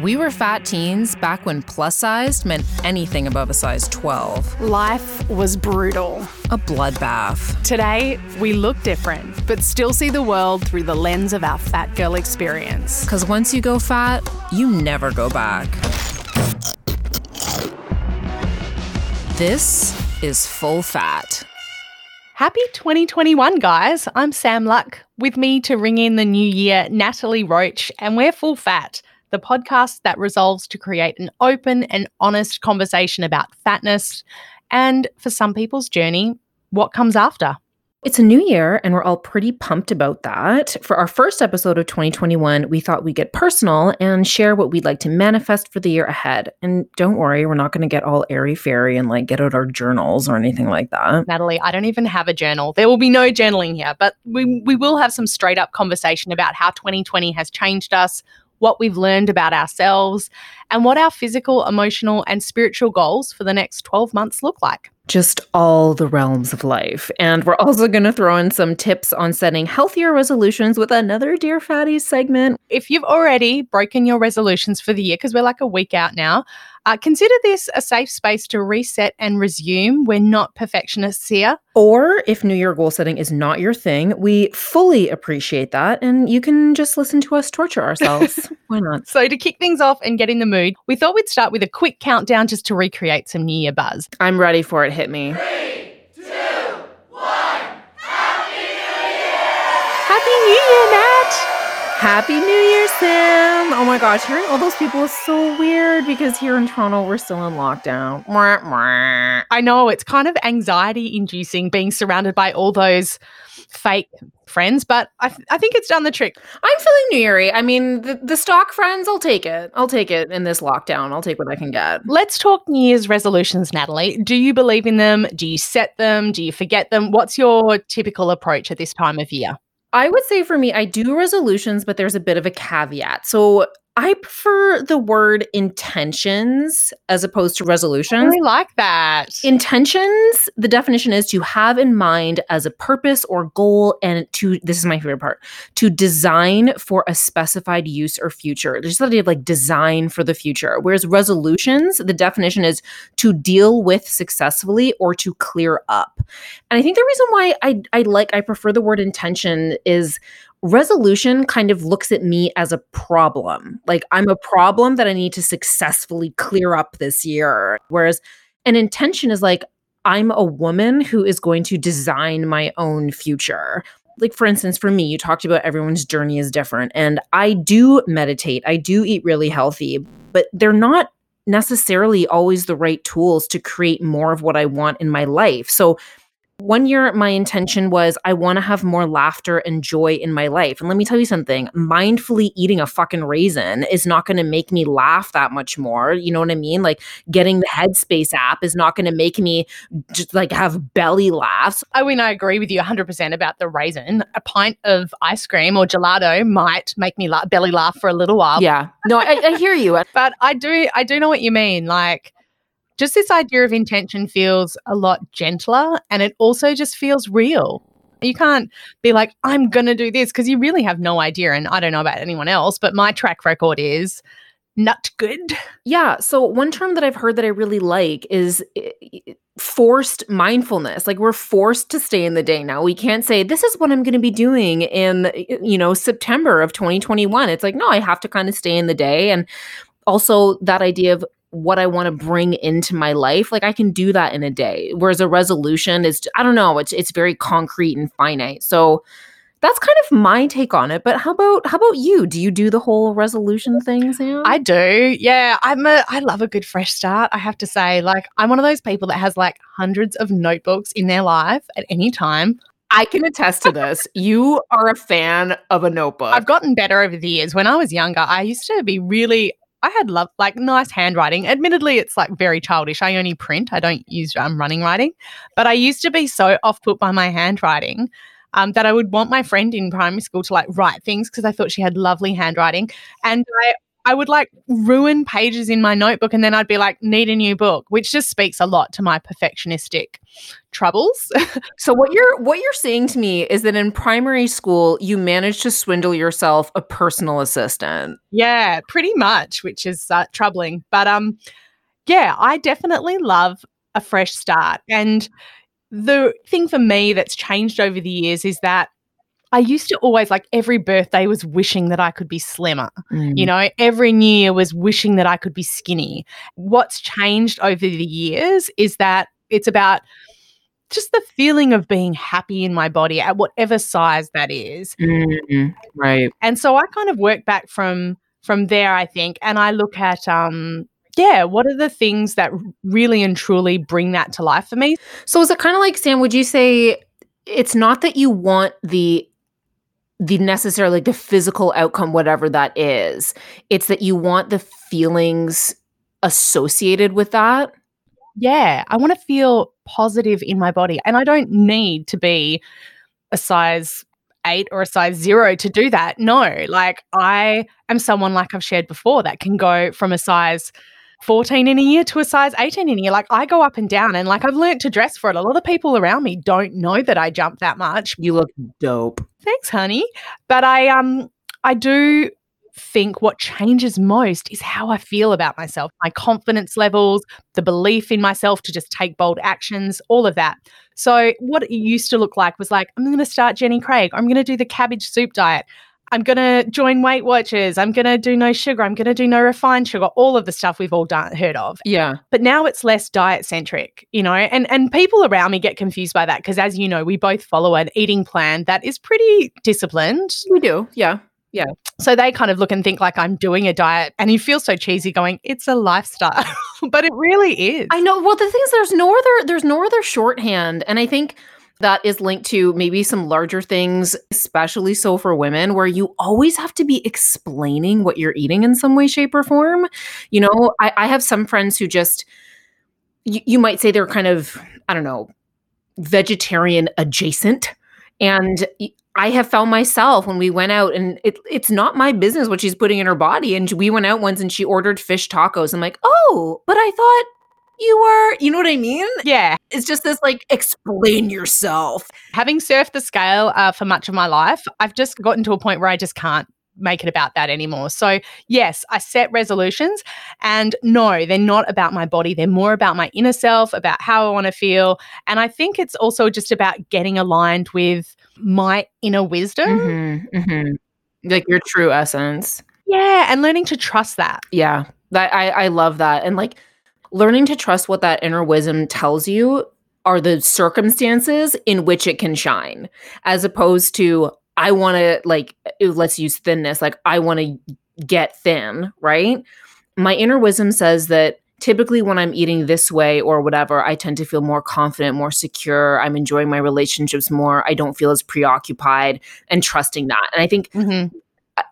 We were fat teens back when plus sized meant anything above a size 12. Life was brutal. A bloodbath. Today, we look different, but still see the world through the lens of our fat girl experience. Because once you go fat, you never go back. This is Full Fat. Happy 2021, guys. I'm Sam Luck. With me to ring in the new year, Natalie Roach, and we're Full Fat the podcast that resolves to create an open and honest conversation about fatness and, for some people's journey, what comes after. It's a new year, and we're all pretty pumped about that. For our first episode of 2021, we thought we'd get personal and share what we'd like to manifest for the year ahead. And don't worry, we're not going to get all airy fairy and like get out our journals or anything like that. Natalie, I don't even have a journal. There will be no journaling here, but we, we will have some straight up conversation about how 2020 has changed us, what we've learned about ourselves, and what our physical, emotional, and spiritual goals for the next 12 months look like. Just all the realms of life. And we're also going to throw in some tips on setting healthier resolutions with another Dear Fatties segment. If you've already broken your resolutions for the year, because we're like a week out now, uh, consider this a safe space to reset and resume. We're not perfectionists here. Or if New Year goal setting is not your thing, we fully appreciate that. And you can just listen to us torture ourselves. Why not? So, to kick things off and get in the mood, we thought we'd start with a quick countdown just to recreate some New Year buzz. I'm ready for it. Hit me. Three, two, one. Happy New Year! Happy New Year! Happy New Year, Sam! Oh my gosh, hearing all those people is so weird because here in Toronto we're still in lockdown. I know it's kind of anxiety inducing being surrounded by all those fake friends, but I, th- I think it's done the trick. I'm feeling New Year I mean, the, the stock friends, I'll take it. I'll take it in this lockdown. I'll take what I can get. Let's talk New Year's resolutions, Natalie. Do you believe in them? Do you set them? Do you forget them? What's your typical approach at this time of year? I would say for me, I do resolutions, but there's a bit of a caveat. So I prefer the word intentions as opposed to resolutions. I really like that. Intentions, the definition is to have in mind as a purpose or goal and to, this is my favorite part, to design for a specified use or future. There's the idea of like design for the future. Whereas resolutions, the definition is to deal with successfully or to clear up. And I think the reason why I, I like, I prefer the word intention is resolution kind of looks at me as a problem. Like I'm a problem that I need to successfully clear up this year. Whereas an intention is like, I'm a woman who is going to design my own future. Like, for instance, for me, you talked about everyone's journey is different. And I do meditate, I do eat really healthy, but they're not necessarily always the right tools to create more of what I want in my life. So, one year, my intention was I want to have more laughter and joy in my life. And let me tell you something mindfully eating a fucking raisin is not going to make me laugh that much more. You know what I mean? Like getting the Headspace app is not going to make me just like have belly laughs. I mean, I agree with you 100% about the raisin. A pint of ice cream or gelato might make me la- belly laugh for a little while. Yeah. No, I, I hear you. but I do, I do know what you mean. Like, just this idea of intention feels a lot gentler and it also just feels real. You can't be like, I'm going to do this because you really have no idea. And I don't know about anyone else, but my track record is not good. Yeah. So, one term that I've heard that I really like is eh, eh, forced mindfulness. Like, we're forced to stay in the day now. We can't say, this is what I'm going to be doing in, eh, you know, September of 2021. It's like, no, I have to kind of stay in the day. And also, that idea of what I want to bring into my life, like I can do that in a day. Whereas a resolution is I don't know, it's it's very concrete and finite. So that's kind of my take on it. But how about how about you? Do you do the whole resolution thing, Sam? I do. Yeah, I'm a I love a good fresh start. I have to say, like I'm one of those people that has like hundreds of notebooks in their life at any time. I can attest to this. You are a fan of a notebook. I've gotten better over the years. When I was younger, I used to be really I had love like nice handwriting. Admittedly, it's like very childish. I only print. I don't use um, running writing. But I used to be so off put by my handwriting um, that I would want my friend in primary school to like write things because I thought she had lovely handwriting. And I I would like ruin pages in my notebook and then I'd be like, need a new book, which just speaks a lot to my perfectionistic troubles. so what you're what you're saying to me is that in primary school you managed to swindle yourself a personal assistant. Yeah, pretty much, which is uh, troubling. But um yeah, I definitely love a fresh start. And the thing for me that's changed over the years is that I used to always like every birthday was wishing that I could be slimmer. Mm. You know, every new year was wishing that I could be skinny. What's changed over the years is that it's about just the feeling of being happy in my body at whatever size that is. Mm, right. And so I kind of work back from from there I think and I look at um yeah, what are the things that really and truly bring that to life for me? So is it kind of like Sam, would you say it's not that you want the the necessarily like the physical outcome whatever that is. It's that you want the feelings associated with that? Yeah, I want to feel positive in my body and I don't need to be a size eight or a size zero to do that. No, like I am someone like I've shared before that can go from a size 14 in a year to a size 18 in a year. Like I go up and down and like I've learned to dress for it. A lot of people around me don't know that I jump that much. You look dope. Thanks, honey. But I um I do think what changes most is how I feel about myself, my confidence levels, the belief in myself to just take bold actions, all of that. So, what it used to look like was like, I'm going to start Jenny Craig. I'm going to do the cabbage soup diet. I'm going to join Weight Watchers. I'm going to do no sugar. I'm going to do no refined sugar. All of the stuff we've all done heard of. Yeah. But now it's less diet centric, you know, and and people around me get confused by that because as you know, we both follow an eating plan that is pretty disciplined. We do. Yeah. Yeah. So they kind of look and think like I'm doing a diet and you feel so cheesy going, it's a lifestyle. but it really is. I know. Well, the thing is there's no other there's no other shorthand. And I think that is linked to maybe some larger things, especially so for women, where you always have to be explaining what you're eating in some way, shape, or form. You know, I, I have some friends who just, you, you might say they're kind of, I don't know, vegetarian adjacent. And I have found myself when we went out, and it, it's not my business what she's putting in her body. And we went out once and she ordered fish tacos. I'm like, oh, but I thought you were, you know what I mean? Yeah. It's just this like, explain yourself. Having surfed the scale uh, for much of my life, I've just gotten to a point where I just can't make it about that anymore. So, yes, I set resolutions and no, they're not about my body. They're more about my inner self, about how I want to feel. And I think it's also just about getting aligned with my inner wisdom. Mm-hmm, mm-hmm. Like your true essence. Yeah. And learning to trust that. Yeah. That I, I love that. And like learning to trust what that inner wisdom tells you are the circumstances in which it can shine, as opposed to, I want to, like, let's use thinness, like, I want to get thin, right? My inner wisdom says that typically when I'm eating this way or whatever, I tend to feel more confident, more secure. I'm enjoying my relationships more. I don't feel as preoccupied and trusting that. And I think mm-hmm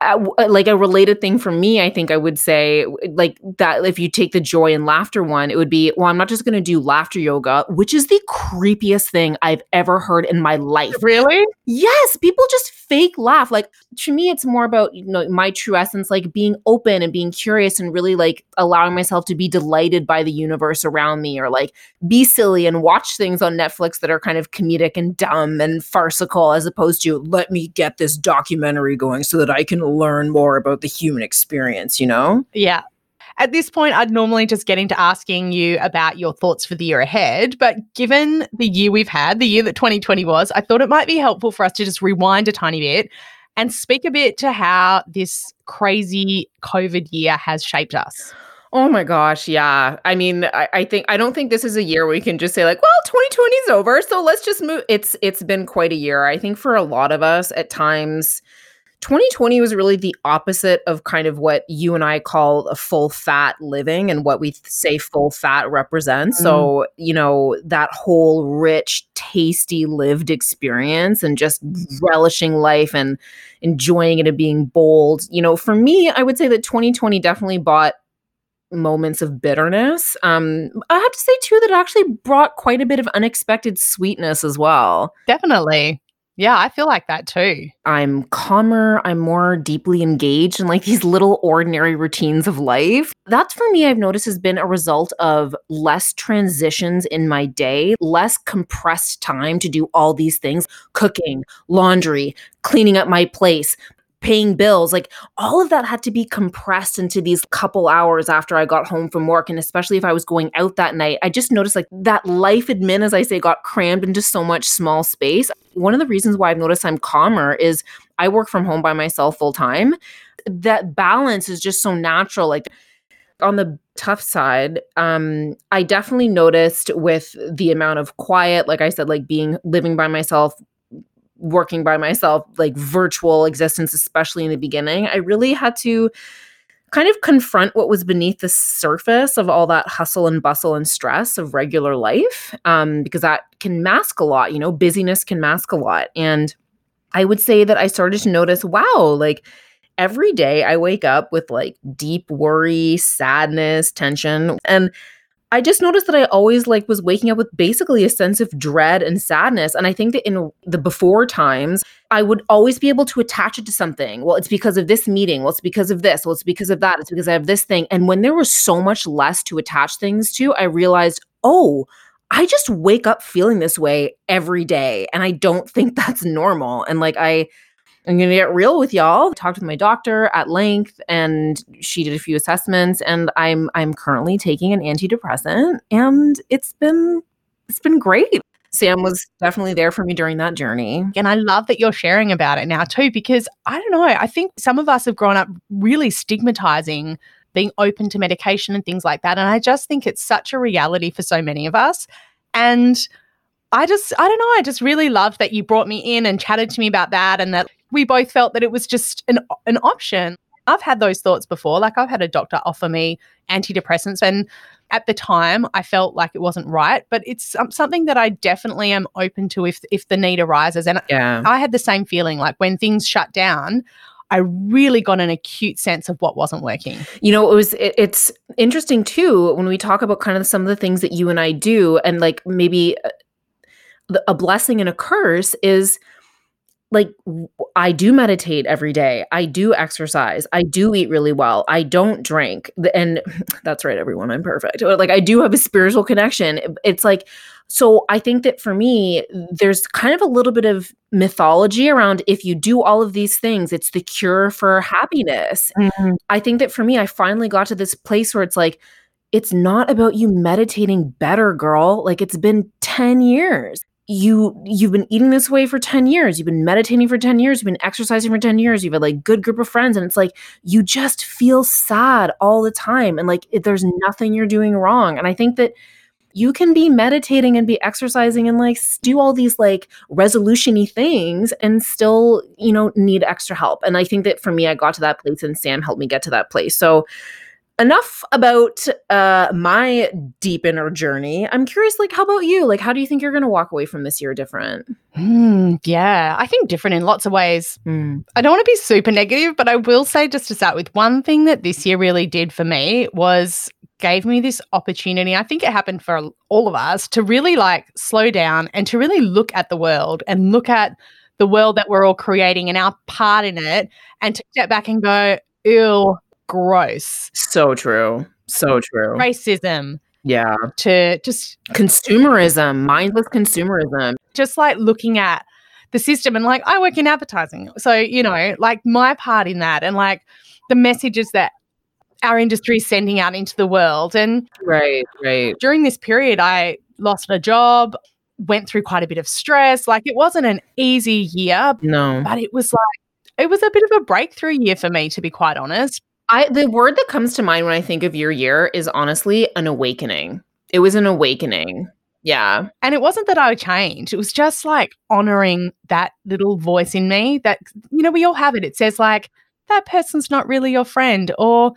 Uh, like a related thing for me, I think I would say like that if you take the joy and laughter one, it would be, well, I'm not just going to do laughter yoga, which is the creepiest thing I've ever heard in my life. Really? Yes, people just fake laugh. Like to me, it's more about you know my true essence, like being open and being curious and really like allowing myself to be delighted by the universe around me, or like be silly and watch things on Netflix that are kind of comedic and dumb and farcical, as opposed to let me get this documentary going so that I can learn more about the human experience. You know? Yeah. At this point, I'd normally just get into asking you about your thoughts for the year ahead. But given the year we've had, the year that 2020 was, I thought it might be helpful for us to just rewind a tiny bit and speak a bit to how this crazy COVID year has shaped us. Oh my gosh, yeah. I mean, I, I, think I don't think this is a year we can just say like, well, 2020 is over, so let's just move. It's it's been quite a year. I think for a lot of us, at times, 2020 was really the opposite of kind of what you and I call a full fat living and what we say full fat represents. Mm. So, you know, that whole rich, tasty lived experience and just relishing life and enjoying it and being bold. You know, for me, I would say that 2020 definitely brought moments of bitterness. Um, I have to say too that it actually brought quite a bit of unexpected sweetness as well. Definitely. Yeah, I feel like that too. I'm calmer. I'm more deeply engaged in like these little ordinary routines of life. That's for me, I've noticed has been a result of less transitions in my day, less compressed time to do all these things cooking, laundry, cleaning up my place, paying bills like all of that had to be compressed into these couple hours after i got home from work and especially if i was going out that night i just noticed like that life admin as i say got crammed into so much small space. One of the reasons why i've noticed i'm calmer is i work from home by myself full time that balance is just so natural like on the tough side um i definitely noticed with the amount of quiet like i said like being living by myself working by myself, like virtual existence, especially in the beginning, I really had to kind of confront what was beneath the surface of all that hustle and bustle and stress of regular life, um, because that can mask a lot. You know, busyness can mask a lot. And I would say that I started to notice wow, like, every day I wake up with like deep worry, sadness, tension. And I just noticed that I always like was waking up with basically a sense of dread and sadness. And I think that in the before times, I would always be able to attach it to something. Well, it's because of this meeting. Well, it's because of this. Well, it's because of that. It's because I have this thing. And when there was so much less to attach things to, I realized, oh, I just wake up feeling this way every day. And I don't think that's normal. And like, I, I'm going to get real with y'all. I Talked with my doctor at length and she did a few assessments and I'm I'm currently taking an antidepressant and it's been it's been great. Sam was definitely there for me during that journey. And I love that you're sharing about it now too because I don't know, I think some of us have grown up really stigmatizing being open to medication and things like that and I just think it's such a reality for so many of us and I just, I don't know. I just really loved that you brought me in and chatted to me about that and that we both felt that it was just an an option. I've had those thoughts before. Like I've had a doctor offer me antidepressants and at the time I felt like it wasn't right, but it's um, something that I definitely am open to if if the need arises. And yeah. I had the same feeling like when things shut down, I really got an acute sense of what wasn't working. You know, it was it, it's interesting too when we talk about kind of some of the things that you and I do and like maybe a, uh, a blessing and a curse is like I do meditate every day. I do exercise. I do eat really well. I don't drink. And that's right everyone, I'm perfect. Like I do have a spiritual connection. It's like so I think that for me there's kind of a little bit of mythology around if you do all of these things it's the cure for happiness. Mm-hmm. I think that for me I finally got to this place where it's like it's not about you meditating better, girl. Like it's been 10 years you you've been eating this way for 10 years. You've been meditating for 10 years. You've been exercising for 10 years. You've had like good group of friends and it's like you just feel sad all the time and like there's nothing you're doing wrong. And i think that you can be meditating and be exercising and like do all these like resolutiony things and still you know need extra help. And i think that for me i got to that place and sam helped me get to that place. So enough about uh my deep inner journey. I'm curious like how about you? Like how do you think you're gonna walk away from this year different? Mm, yeah i think different in lots of ways. Mm. i don't want to be super negative but i will say just to start with one thing that this year really did for me was gave me this opportunity i think it happened for all of us to really like slow down and to really look at the world and look at the world that we're all creating and our part in it and to step back and go ew gross. So true. So true. Racism. Yeah. To just consumerism, mindless consumerism. Just like looking at the system and like I work in advertising. So, you know, like my part in that and like the messages that our industry is sending out into the world. And right, right. During this period, I lost a job, went through quite a bit of stress. Like it wasn't an easy year. No. But it was like, it was a bit of a breakthrough year for me, to be quite honest. I the word that comes to mind when I think of your year is honestly an awakening. It was an awakening. Yeah. And it wasn't that I changed. It was just like honoring that little voice in me that, you know, we all have it. It says, like, that person's not really your friend, or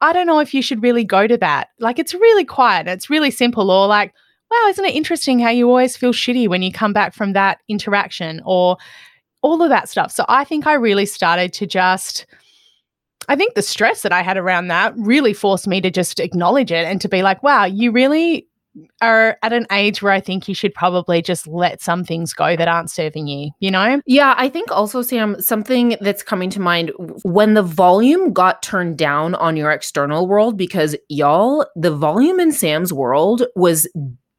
I don't know if you should really go to that. Like, it's really quiet. It's really simple. Or, like, wow, isn't it interesting how you always feel shitty when you come back from that interaction, or all of that stuff. So I think I really started to just I think the stress that I had around that really forced me to just acknowledge it and to be like, wow, you really are at an age where I think you should probably just let some things go that aren't serving you, you know? Yeah, I think also, Sam, something that's coming to mind when the volume got turned down on your external world, because y'all, the volume in Sam's world was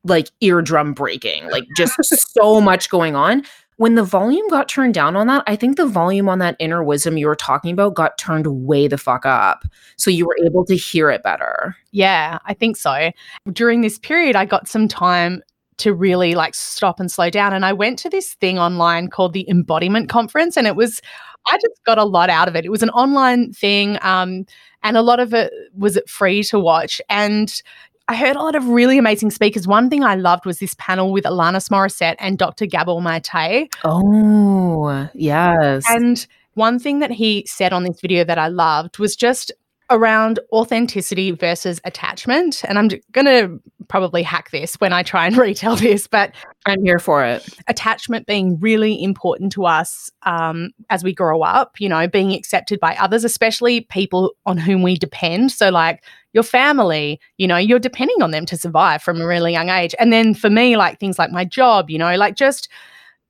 like eardrum breaking, like just so much going on when the volume got turned down on that, I think the volume on that inner wisdom you were talking about got turned way the fuck up. So you were able to hear it better. Yeah, I think so. During this period, I got some time to really like stop and slow down. And I went to this thing online called the Embodiment Conference, and it was, I just got a lot out of it. It was an online thing, um, and a lot of it was it free to watch. And I heard a lot of really amazing speakers. One thing I loved was this panel with Alanis Morissette and Dr. Gabor Mate. Oh, yes. And one thing that he said on this video that I loved was just around authenticity versus attachment. And I'm going to probably hack this when I try and retell this, but I'm here for it. Attachment being really important to us um, as we grow up, you know, being accepted by others, especially people on whom we depend. So, like your family, you know, you're depending on them to survive from a really young age. And then for me, like things like my job, you know, like just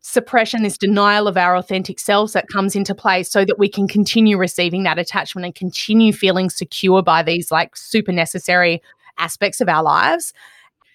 suppression, this denial of our authentic selves that comes into play so that we can continue receiving that attachment and continue feeling secure by these like super necessary aspects of our lives.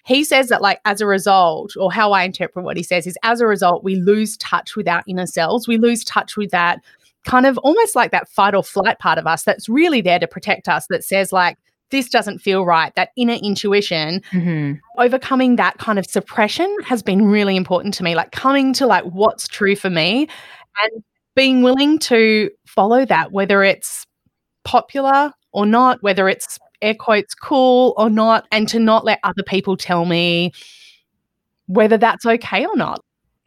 He says that, like, as a result, or how I interpret what he says is as a result, we lose touch with our inner selves. We lose touch with that kind of almost like that fight or flight part of us that's really there to protect us, that says, like, this doesn't feel right. That inner intuition, mm-hmm. overcoming that kind of suppression has been really important to me. Like coming to like what's true for me and being willing to follow that, whether it's popular or not, whether it's air quotes cool or not, and to not let other people tell me whether that's okay or not.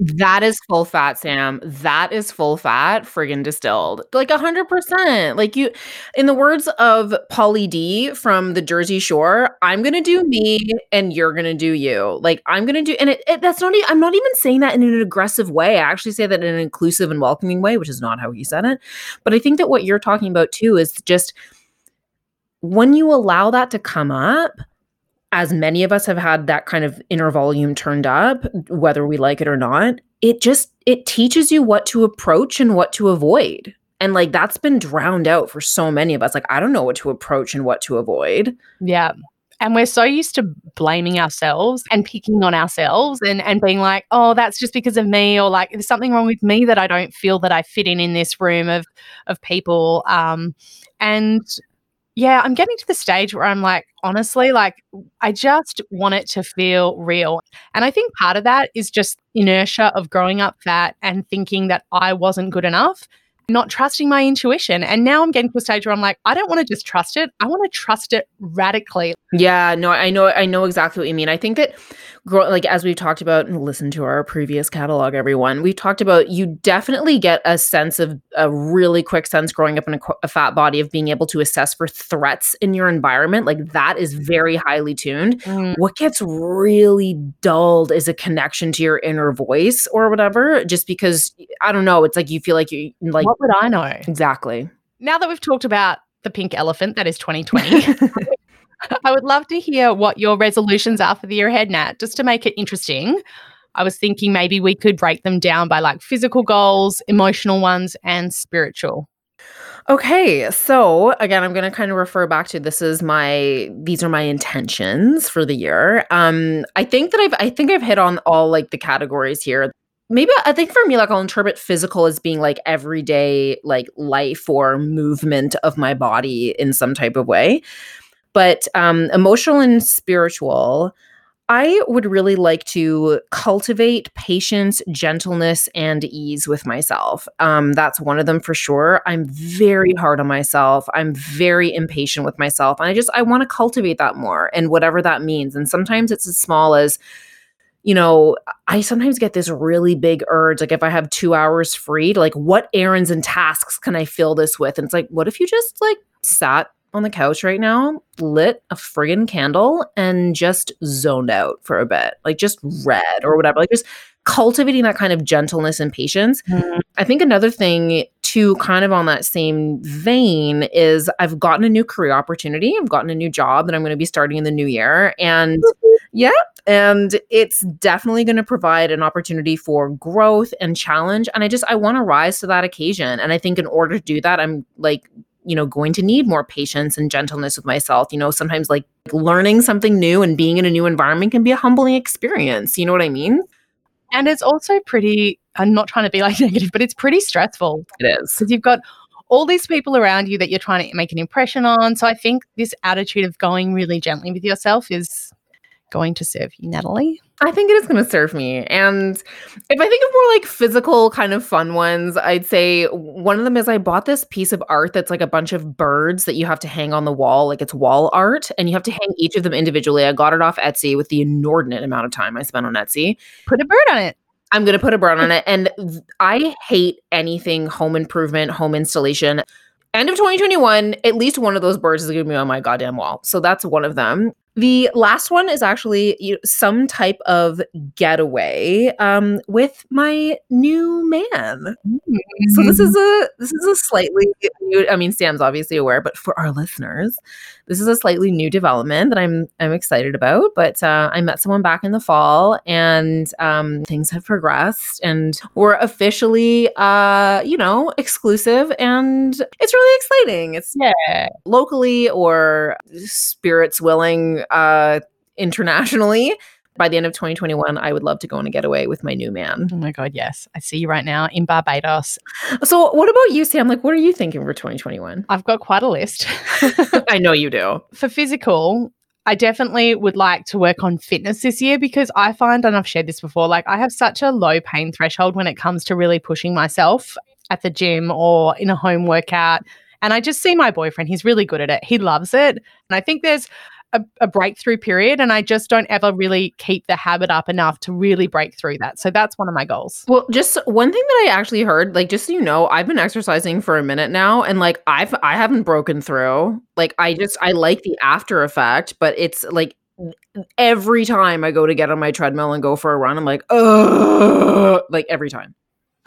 That is full fat, Sam. That is full fat, friggin' distilled. Like a hundred percent. Like you, in the words of Pauly D from the Jersey Shore, I'm gonna do me and you're gonna do you. Like I'm gonna do, and it, it that's not. I'm not even saying that in an aggressive way. I actually say that in an inclusive and welcoming way, which is not how he said it. But I think that what you're talking about too is just when you allow that to come up as many of us have had that kind of inner volume turned up whether we like it or not it just it teaches you what to approach and what to avoid. And like that's been drowned out for so many of us. Like i don't know what to approach and what to avoid. Yeah. And we're so used to blaming ourselves and picking on ourselves and, and being like oh that's just because of me or like there's something wrong with me that i don't feel that i fit in in this room of of people. Um and yeah, I'm getting to the stage where I'm like, honestly, like, I just want it to feel real. And I think part of that is just inertia of growing up fat and thinking that I wasn't good enough not trusting my intuition. And now I'm getting to a stage where I'm like, I don't want to just trust it. I want to trust it radically. Yeah, no, I know, I know exactly what you mean. I think that, grow, like as we've talked about, and listen to our previous catalog, everyone. We talked about you definitely get a sense of a really quick sense growing up in a, a fat body of being able to assess for threats in your environment. Like that is very highly tuned. Mm. What gets really dulled is a connection to your inner voice or whatever. Just because I don't know, it's like you feel like you like. What would I know? Exactly. Now that we've talked about the pink elephant that is 2020, I would love to hear what your resolutions are for the year ahead, Nat, just to make it interesting. I was thinking maybe we could break them down by like physical goals, emotional ones, and spiritual. Okay, so again, I'm going to kind of refer back to this is my these are my intentions for the year. Um, I think that I've I think I've hit on all like the categories here maybe I think for me, like I'll interpret physical as being like everyday like life or movement of my body in some type of way. But um, emotional and spiritual, I would really like to cultivate patience, gentleness, and ease with myself. Um, that's one of them for sure. I'm very hard on myself. I'm very impatient with myself. And I just, I want to cultivate that more and whatever that means. And sometimes it's as small as, you know, I sometimes get this really big urge. Like, if I have two hours free, to like, what errands and tasks can I fill this with? And it's like, what if you just like sat on the couch right now, lit a friggin' candle, and just zoned out for a bit? Like, just read or whatever. Like, just cultivating that kind of gentleness and patience. Mm-hmm. I think another thing to kind of on that same vein is I've gotten a new career opportunity. I've gotten a new job that I'm going to be starting in the new year. And yeah, and it's definitely going to provide an opportunity for growth and challenge. And I just, I want to rise to that occasion. And I think in order to do that, I'm like, you know, going to need more patience and gentleness with myself. You know, sometimes like learning something new and being in a new environment can be a humbling experience. You know what I mean? And it's also pretty, I'm not trying to be like negative, but it's pretty stressful It is. because you've got all these people around you that you're trying to make an impression on. So I think this attitude of going really gently with yourself is going to serve you, Natalie. I think it is going to serve me. And if I think of more like physical kind of fun ones, I'd say one of them is I bought this piece of art that's like a bunch of birds that you have to hang on the wall, like it's wall art, and you have to hang each of them individually. I got it off Etsy with the inordinate amount of time I spent on Etsy. Put a bird on it. I'm going to put a bird on it. And I hate anything home improvement, home installation. End of 2021, at least one of those birds is going to be on my goddamn wall. So that's one of them. The last one is actually you some type of getaway um, with my new man. So this is a this is a slightly new. I mean, Sam's obviously aware, but for our listeners, this is a slightly new development that I'm I'm excited about. But uh, I met someone back in the fall, and um, things have progressed, and we're officially, uh, you know, exclusive, and it's really exciting. It's yeah. locally or spirits willing uh, internationally. By the end of 2021, I would love to go on a getaway with my new man. Oh my God, yes. I see you right now in Barbados. So, what about you, Sam? Like, what are you thinking for 2021? I've got quite a list. I know you do. For physical, I definitely would like to work on fitness this year because I find, and I've shared this before, like I have such a low pain threshold when it comes to really pushing myself at the gym or in a home workout. And I just see my boyfriend, he's really good at it. He loves it. And I think there's a, a breakthrough period, and I just don't ever really keep the habit up enough to really break through that. So that's one of my goals. Well, just one thing that I actually heard, like, just so you know, I've been exercising for a minute now, and like, I've I haven't broken through. Like, I just I like the after effect, but it's like every time I go to get on my treadmill and go for a run, I'm like, oh, like every time.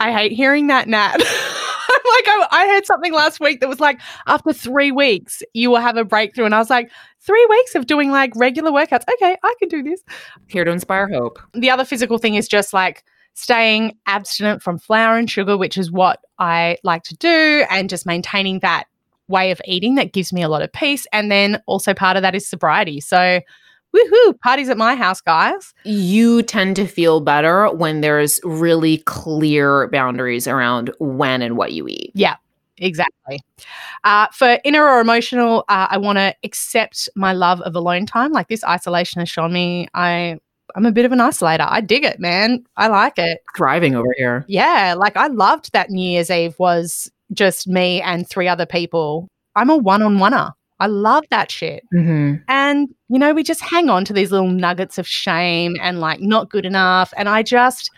I hate hearing that, Nat. like I, I heard something last week that was like after three weeks you will have a breakthrough, and I was like, three weeks of doing like regular workouts. Okay, I can do this. Here to inspire hope. The other physical thing is just like staying abstinent from flour and sugar, which is what I like to do, and just maintaining that way of eating that gives me a lot of peace. And then also part of that is sobriety. So. Woohoo, parties at my house, guys. You tend to feel better when there's really clear boundaries around when and what you eat. Yeah, exactly. Uh, for inner or emotional, uh, I want to accept my love of alone time. Like this isolation has shown me I I'm a bit of an isolator. I dig it, man. I like it. Thriving over here. Yeah, like I loved that New Year's Eve was just me and three other people. I'm a one-on-oneer. I love that shit. Mm-hmm. And, you know, we just hang on to these little nuggets of shame and like not good enough. And I just,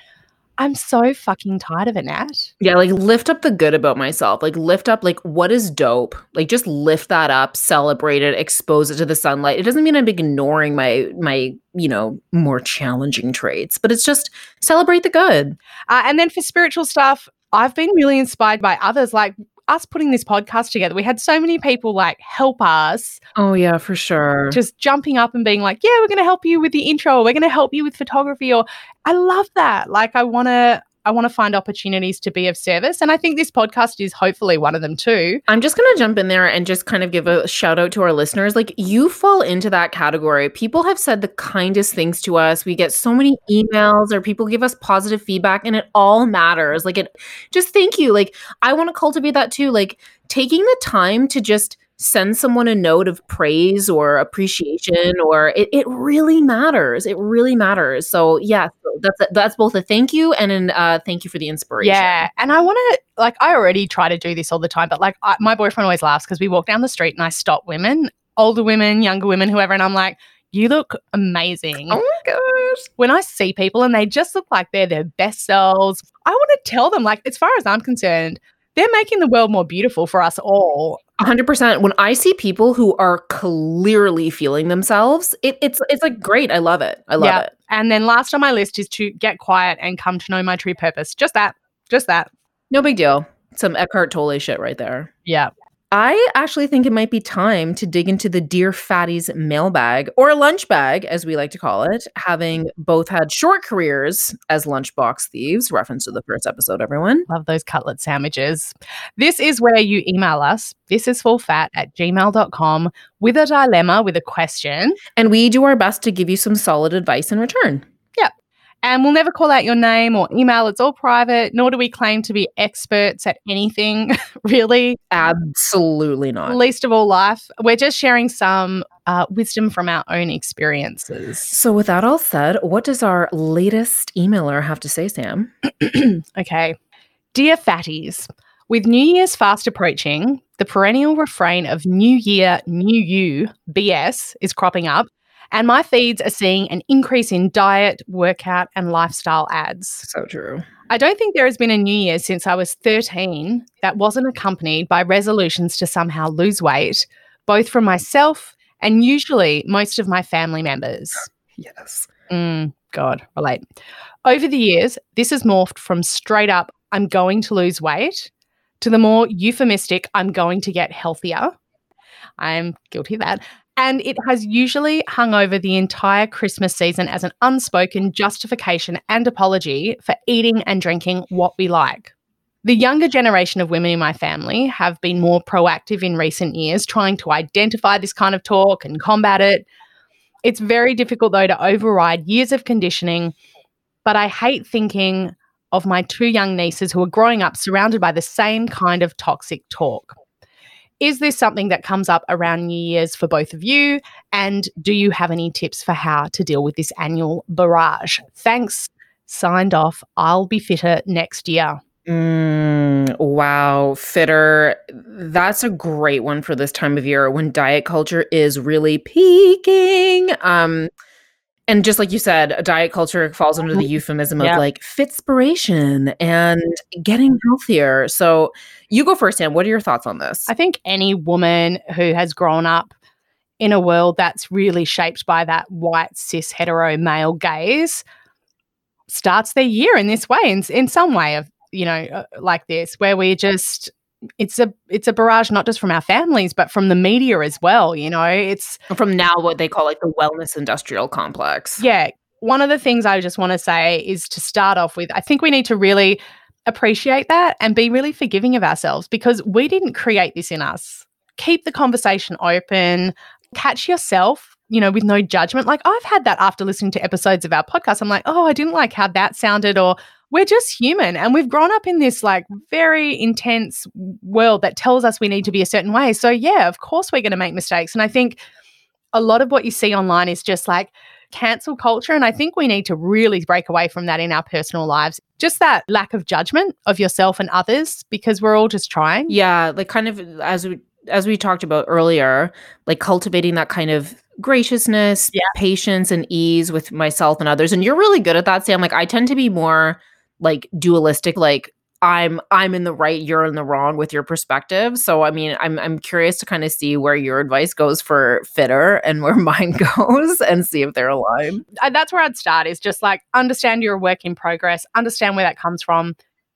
I'm so fucking tired of it, Nat. Yeah, like lift up the good about myself. Like lift up like what is dope. Like just lift that up, celebrate it, expose it to the sunlight. It doesn't mean I'm ignoring my my, you know, more challenging traits, but it's just celebrate the good. Uh, and then for spiritual stuff, I've been really inspired by others. Like us putting this podcast together, we had so many people like help us, Oh yeah, for sure. just jumping up and being like, "Yeah, we're going to help you with the intro. Or we're going to help you with photography." Or I love that. Like, I want to, I want to find opportunities to be of service, and I think this podcast is hopefully one of them too. I'm just going to jump in there and just kind of give a shout out to our listeners. Like, you fall into that category. People have said the kindest things to us. We get so many emails or people give us positive feedback, and it all matters. Like, it just thank you. Like, I want to cultivate that too. Like, taking the time to just send someone a note of praise or appreciation or it, it really matters it really matters. So yeah that's that's both a thank you and an uh thank you for the inspiration. Yeah, and I want to like I already try to do this all the time, but like I, my boyfriend always laughs because we walk down the street and I stop women, older women, younger women, whoever, and I'm like, "You look amazing." oh my gosh. When I see people and they just look like they're their best selves, I want to tell them, like, as far as I'm concerned, they're making the world more beautiful for us all. 100% when i see people who are clearly feeling themselves it, it's it's like great i love it i love Yeah. it And then last on my list is to get quiet and come to know my true purpose. Just that. Just that. no big deal Some Eckhart Tolle shit right there. Yeah. I actually think it might be time to dig into the Dear Fatties mailbag or lunch bag, as we like to call it, having both had short careers as lunchbox thieves, reference to the first episode, everyone. Love those cutlet sandwiches. This is where you email us. This is full fat at gmail.com with a dilemma, with a question. And we do our best to give you some solid advice in return. And we'll never call out your name or email. It's all private, nor do we claim to be experts at anything, really. Absolutely not. Least of all life. We're just sharing some uh, wisdom from our own experiences. So, with that all said, what does our latest emailer have to say, Sam? okay. Dear fatties, with New Year's fast approaching, the perennial refrain of New Year, New You BS is cropping up and my feeds are seeing an increase in diet, workout, and lifestyle ads. So true. I don't think there has been a new year since I was 13 that wasn't accompanied by resolutions to somehow lose weight, both from myself and usually most of my family members. Yes. Mm, God, relate. Over the years, this has morphed from straight up, I'm going to lose weight, to the more euphemistic, I'm going to get healthier. I'm guilty of that. And it has usually hung over the entire Christmas season as an unspoken justification and apology for eating and drinking what we like. The younger generation of women in my family have been more proactive in recent years, trying to identify this kind of talk and combat it. It's very difficult, though, to override years of conditioning, but I hate thinking of my two young nieces who are growing up surrounded by the same kind of toxic talk. Is this something that comes up around New Year's for both of you? And do you have any tips for how to deal with this annual barrage? Thanks. Signed off. I'll be fitter next year. Mm, wow, fitter. That's a great one for this time of year when diet culture is really peaking. Um, and just like you said, diet culture falls under the mm-hmm. euphemism of like fitspiration and getting healthier. So you go first, Sam. What are your thoughts on this? I think any woman who has grown up in a world that's really shaped by that white cis hetero male gaze starts their year in this way, in, in some way of you know uh, like this, where we just it's a it's a barrage not just from our families but from the media as well you know? It's from now what they call like the wellness industrial complex. Yeah. One of the things i just want to say is to start off with i think we need to really appreciate that and be really forgiving of ourselves because we didn't create this in us. Keep the conversation open. Catch yourself you know with no judgment. Like i've had that after listening to episodes of our podcast. I'm like oh i didn't like how that sounded or we're just human and we've grown up in this like very intense world that tells us we need to be a certain way. So, yeah, of course we're going to make mistakes. And I think a lot of what you see online is just like cancel culture. And I think we need to really break away from that in our personal lives. Just that lack of judgment of yourself and others because we're all just trying. Yeah. Like, kind of as we, as we talked about earlier, like cultivating that kind of graciousness, yeah. patience, and ease with myself and others. And you're really good at that, Sam. Like, I tend to be more like dualistic like I'm I'm in the right, you're in the wrong with your perspective. So I mean, I'm I'm curious to kind of see where your advice goes for fitter and where mine goes and see if they're aligned. That's where I'd start is just like understand you're a work in progress, understand where that comes from,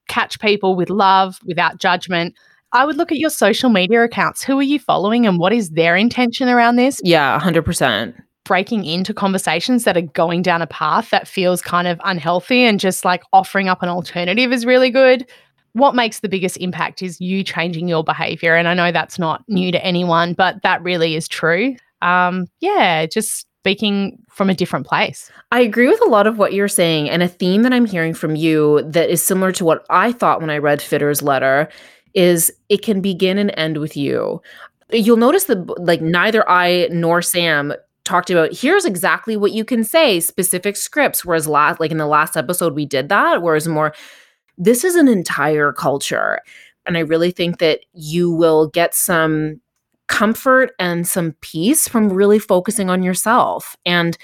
catch people with love, without judgment. I would look at your social media accounts. Who are you following and what is their intention around this? Yeah, 100% breaking into conversations that are going down a path that feels kind of unhealthy and just like offering up an alternative is really good. What makes the biggest impact is you changing your behavior. And I know that's not new to anyone, but that really is true. Um, yeah, just speaking from a different place. I agree with a lot of what you're saying. And a theme that I'm hearing from you that is similar to what I thought when I read Fitter's letter is it can begin and end with you. You'll notice that like neither I nor Sam talked about here's exactly what you can say specific scripts whereas last like in the last episode we did that whereas more this is an entire culture. And i really think that you will get some comfort and some peace from really focusing on yourself. And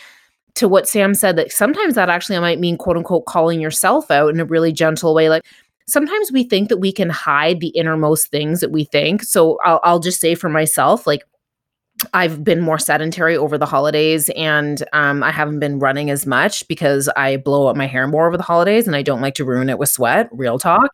to what sam said that sometimes that actually might mean quote unquote calling yourself out in a really gentle way. Like sometimes we think that we can hide the innermost things that we think. So i'll, I'll just say for myself like I've been more sedentary over the holidays and um, I haven't been running as much because I blow up my hair more over the holidays and I don't like to ruin it with sweat, real talk.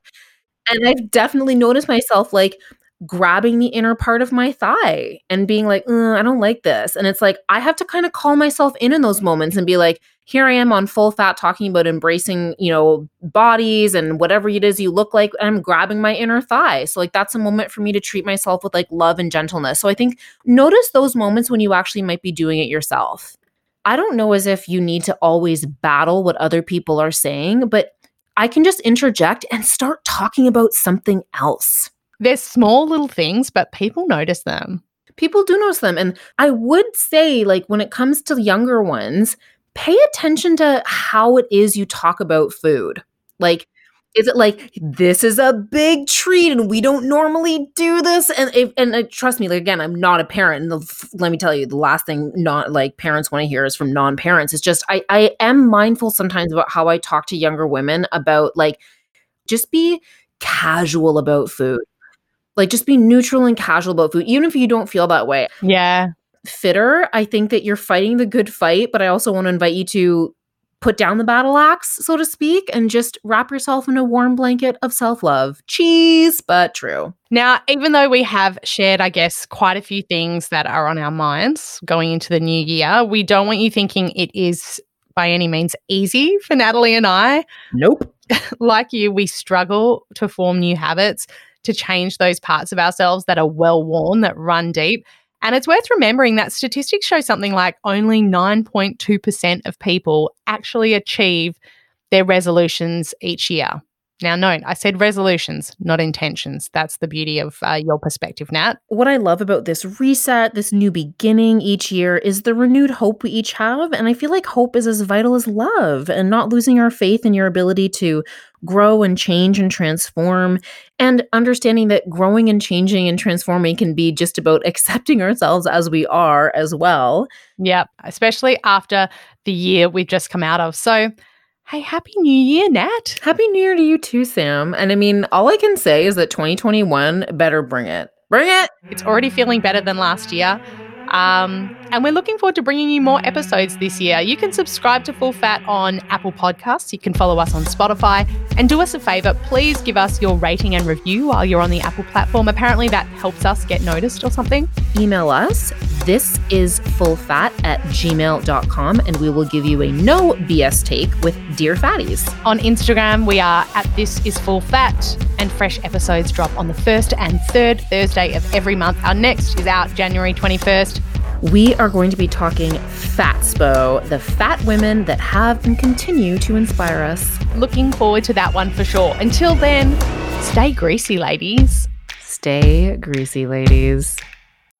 And I've definitely noticed myself like grabbing the inner part of my thigh and being like, "Uh, I don't like this. And it's like, I have to kind of call myself in in those moments and be like, here I am on full fat talking about embracing, you know, bodies and whatever it is you look like. And I'm grabbing my inner thigh. So, like, that's a moment for me to treat myself with like love and gentleness. So, I think notice those moments when you actually might be doing it yourself. I don't know as if you need to always battle what other people are saying, but I can just interject and start talking about something else. They're small little things, but people notice them. People do notice them. And I would say, like, when it comes to younger ones, pay attention to how it is you talk about food. Like, is it like this is a big treat and we don't normally do this and if, and uh, trust me like, again i'm not a parent and the, let me tell you the last thing not like parents want to hear is from non-parents it's just i i am mindful sometimes about how i talk to younger women about like just be casual about food like just be neutral and casual about food even if you don't feel that way Yeah. Fitter i think that you're fighting the good fight but i also want to invite you to put down the battle axe so to speak and just wrap yourself in a warm blanket of self-love cheese but true Now, even though we have shared, I guess, quite a few things that are on our minds going into the new year, we don't want you thinking it is by any means easy for Natalie and I. nope Like you, we struggle to form new habits, to change those parts of ourselves that are well worn, that run deep. And it's worth remembering that statistics show something like only 9.2% of people actually achieve their resolutions each year. Now, note, I said resolutions, not intentions. That's the beauty of uh, your perspective, Nat. what I love about this reset, this new beginning each year, is the renewed hope we each have. And I feel like hope is as vital as love and not losing our faith in your ability to grow and change and transform. And understanding that growing and changing and transforming can be just about accepting ourselves as we are as well. Yep, especially after the year we've just come out of. So, hey, happy new year, Nat. Happy New Year to you too, Sam. And I mean, all I can say is that 2021 better bring it. Bring it. It's already feeling better than last year. Um, and we're looking forward to bringing you more episodes this year. You can subscribe to Full Fat on Apple Podcasts. You can follow us on Spotify. And do us a favor, please give us your rating and review while you're on the Apple platform. Apparently, that helps us get noticed or something. email us. This is fullfat at gmail.com, and we will give you a no BS take with Dear Fatties. On Instagram, we are at This Is Full Fat, and fresh episodes drop on the first and third Thursday of every month. Our next is out January 21st. We are going to be talking Fatspo, the fat women that have and continue to inspire us. Looking forward to that one for sure. Until then, stay greasy, ladies. Stay greasy, ladies.